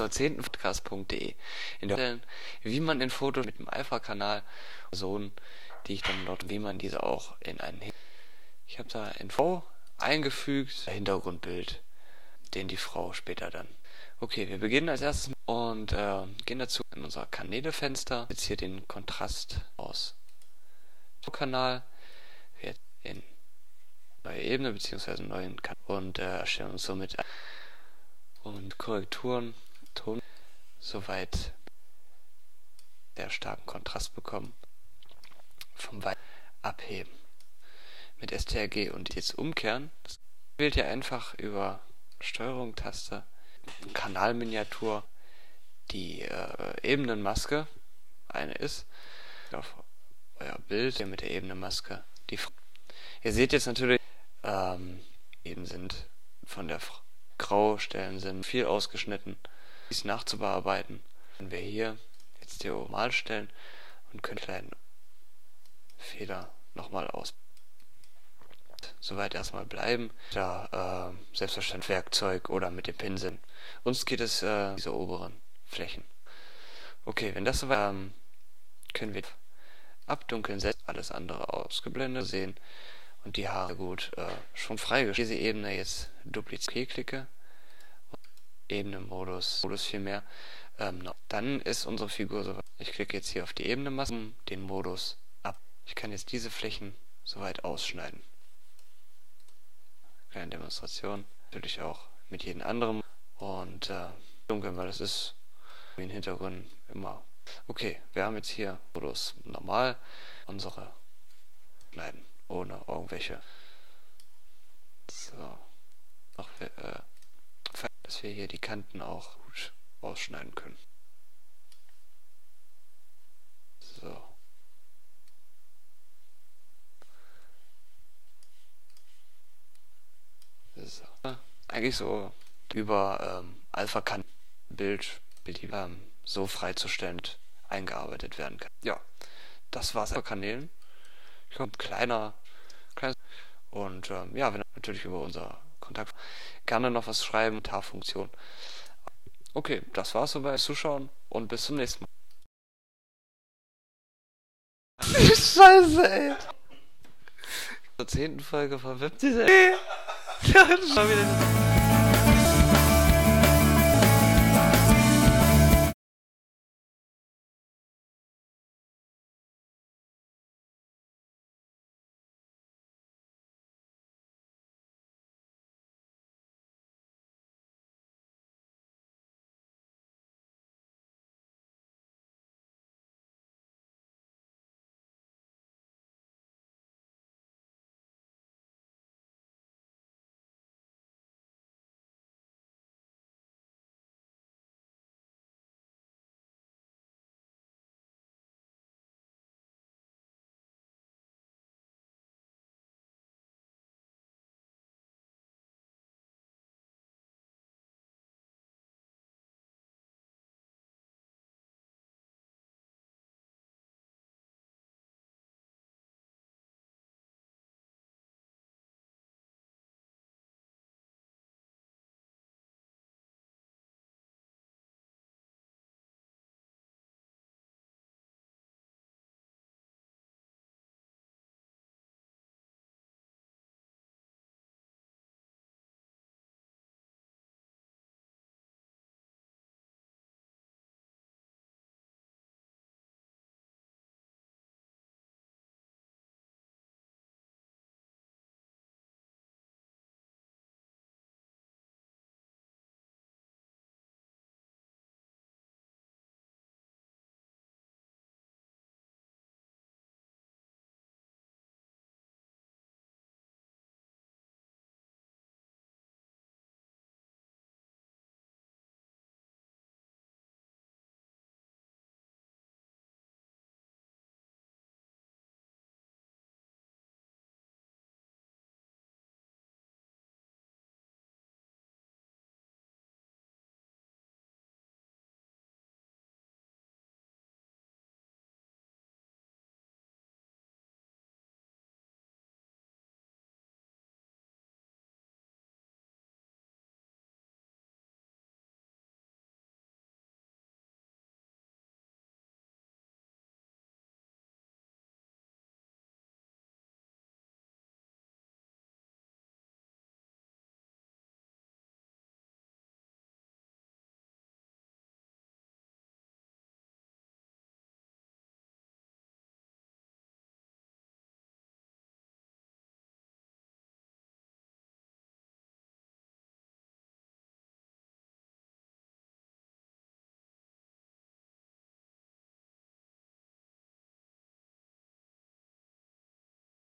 zur 10. Podcast.de. In der wie man in Fotos mit dem Alpha-Kanal Personen, die ich dann dort, wie man diese auch in einen ich habe da V eingefügt, Hintergrundbild, den die Frau später dann. Okay, wir beginnen als erstes und äh, gehen dazu in unser Kanäle-Fenster. Jetzt hier den Kontrast aus Kanal wird in neue Ebene beziehungsweise neuen Kanal und äh, erstellen uns somit und Korrekturen Ton soweit sehr starken Kontrast bekommen vom Weit abheben. Mit STRG und jetzt umkehren wählt ihr einfach über Steuerung Taste Kanalminiatur die äh, Ebenenmaske eine ist auf euer Bild mit der Ebenenmaske die ihr seht jetzt natürlich ähm, eben sind von der Graustellen sind viel ausgeschnitten dies nachzubearbeiten wenn wir hier jetzt die Normalstellen und können kleinen Fehler nochmal aus soweit erstmal bleiben. Da äh, selbstverständlich Werkzeug oder mit dem Pinsel. Uns geht es äh, diese oberen Flächen. Okay, wenn das soweit ähm, können wir abdunkeln, selbst alles andere ausgeblendet sehen und die Haare gut äh, schon freigestellt. Diese Ebene jetzt dupliziert klicke Ebene Modus Modus vielmehr ähm, dann ist unsere Figur so ich klicke jetzt hier auf die Ebene Maske den Modus ab ich kann jetzt diese Flächen soweit ausschneiden kleine Demonstration. Natürlich auch mit jedem anderen. Und äh, dunkel, weil das ist in den Hintergrund immer. Okay, wir haben jetzt hier Modus normal unsere schneiden ohne irgendwelche so noch äh, wir hier die Kanten auch gut ausschneiden können. So. ist eigentlich so über ähm, Alpha kann Bild, ähm, so freizustellen eingearbeitet werden kann. Ja, das war's auf Kanälen. Ich glaube, kleiner, kleiner und ähm, ja, wenn natürlich über unser Kontakt gerne noch was schreiben, Kommentarfunktion. Okay, das war's soweit. Zuschauen und bis zum nächsten Mal. Scheiße, ey. Zur zehnten Folge verwirbt diese. Schon wieder.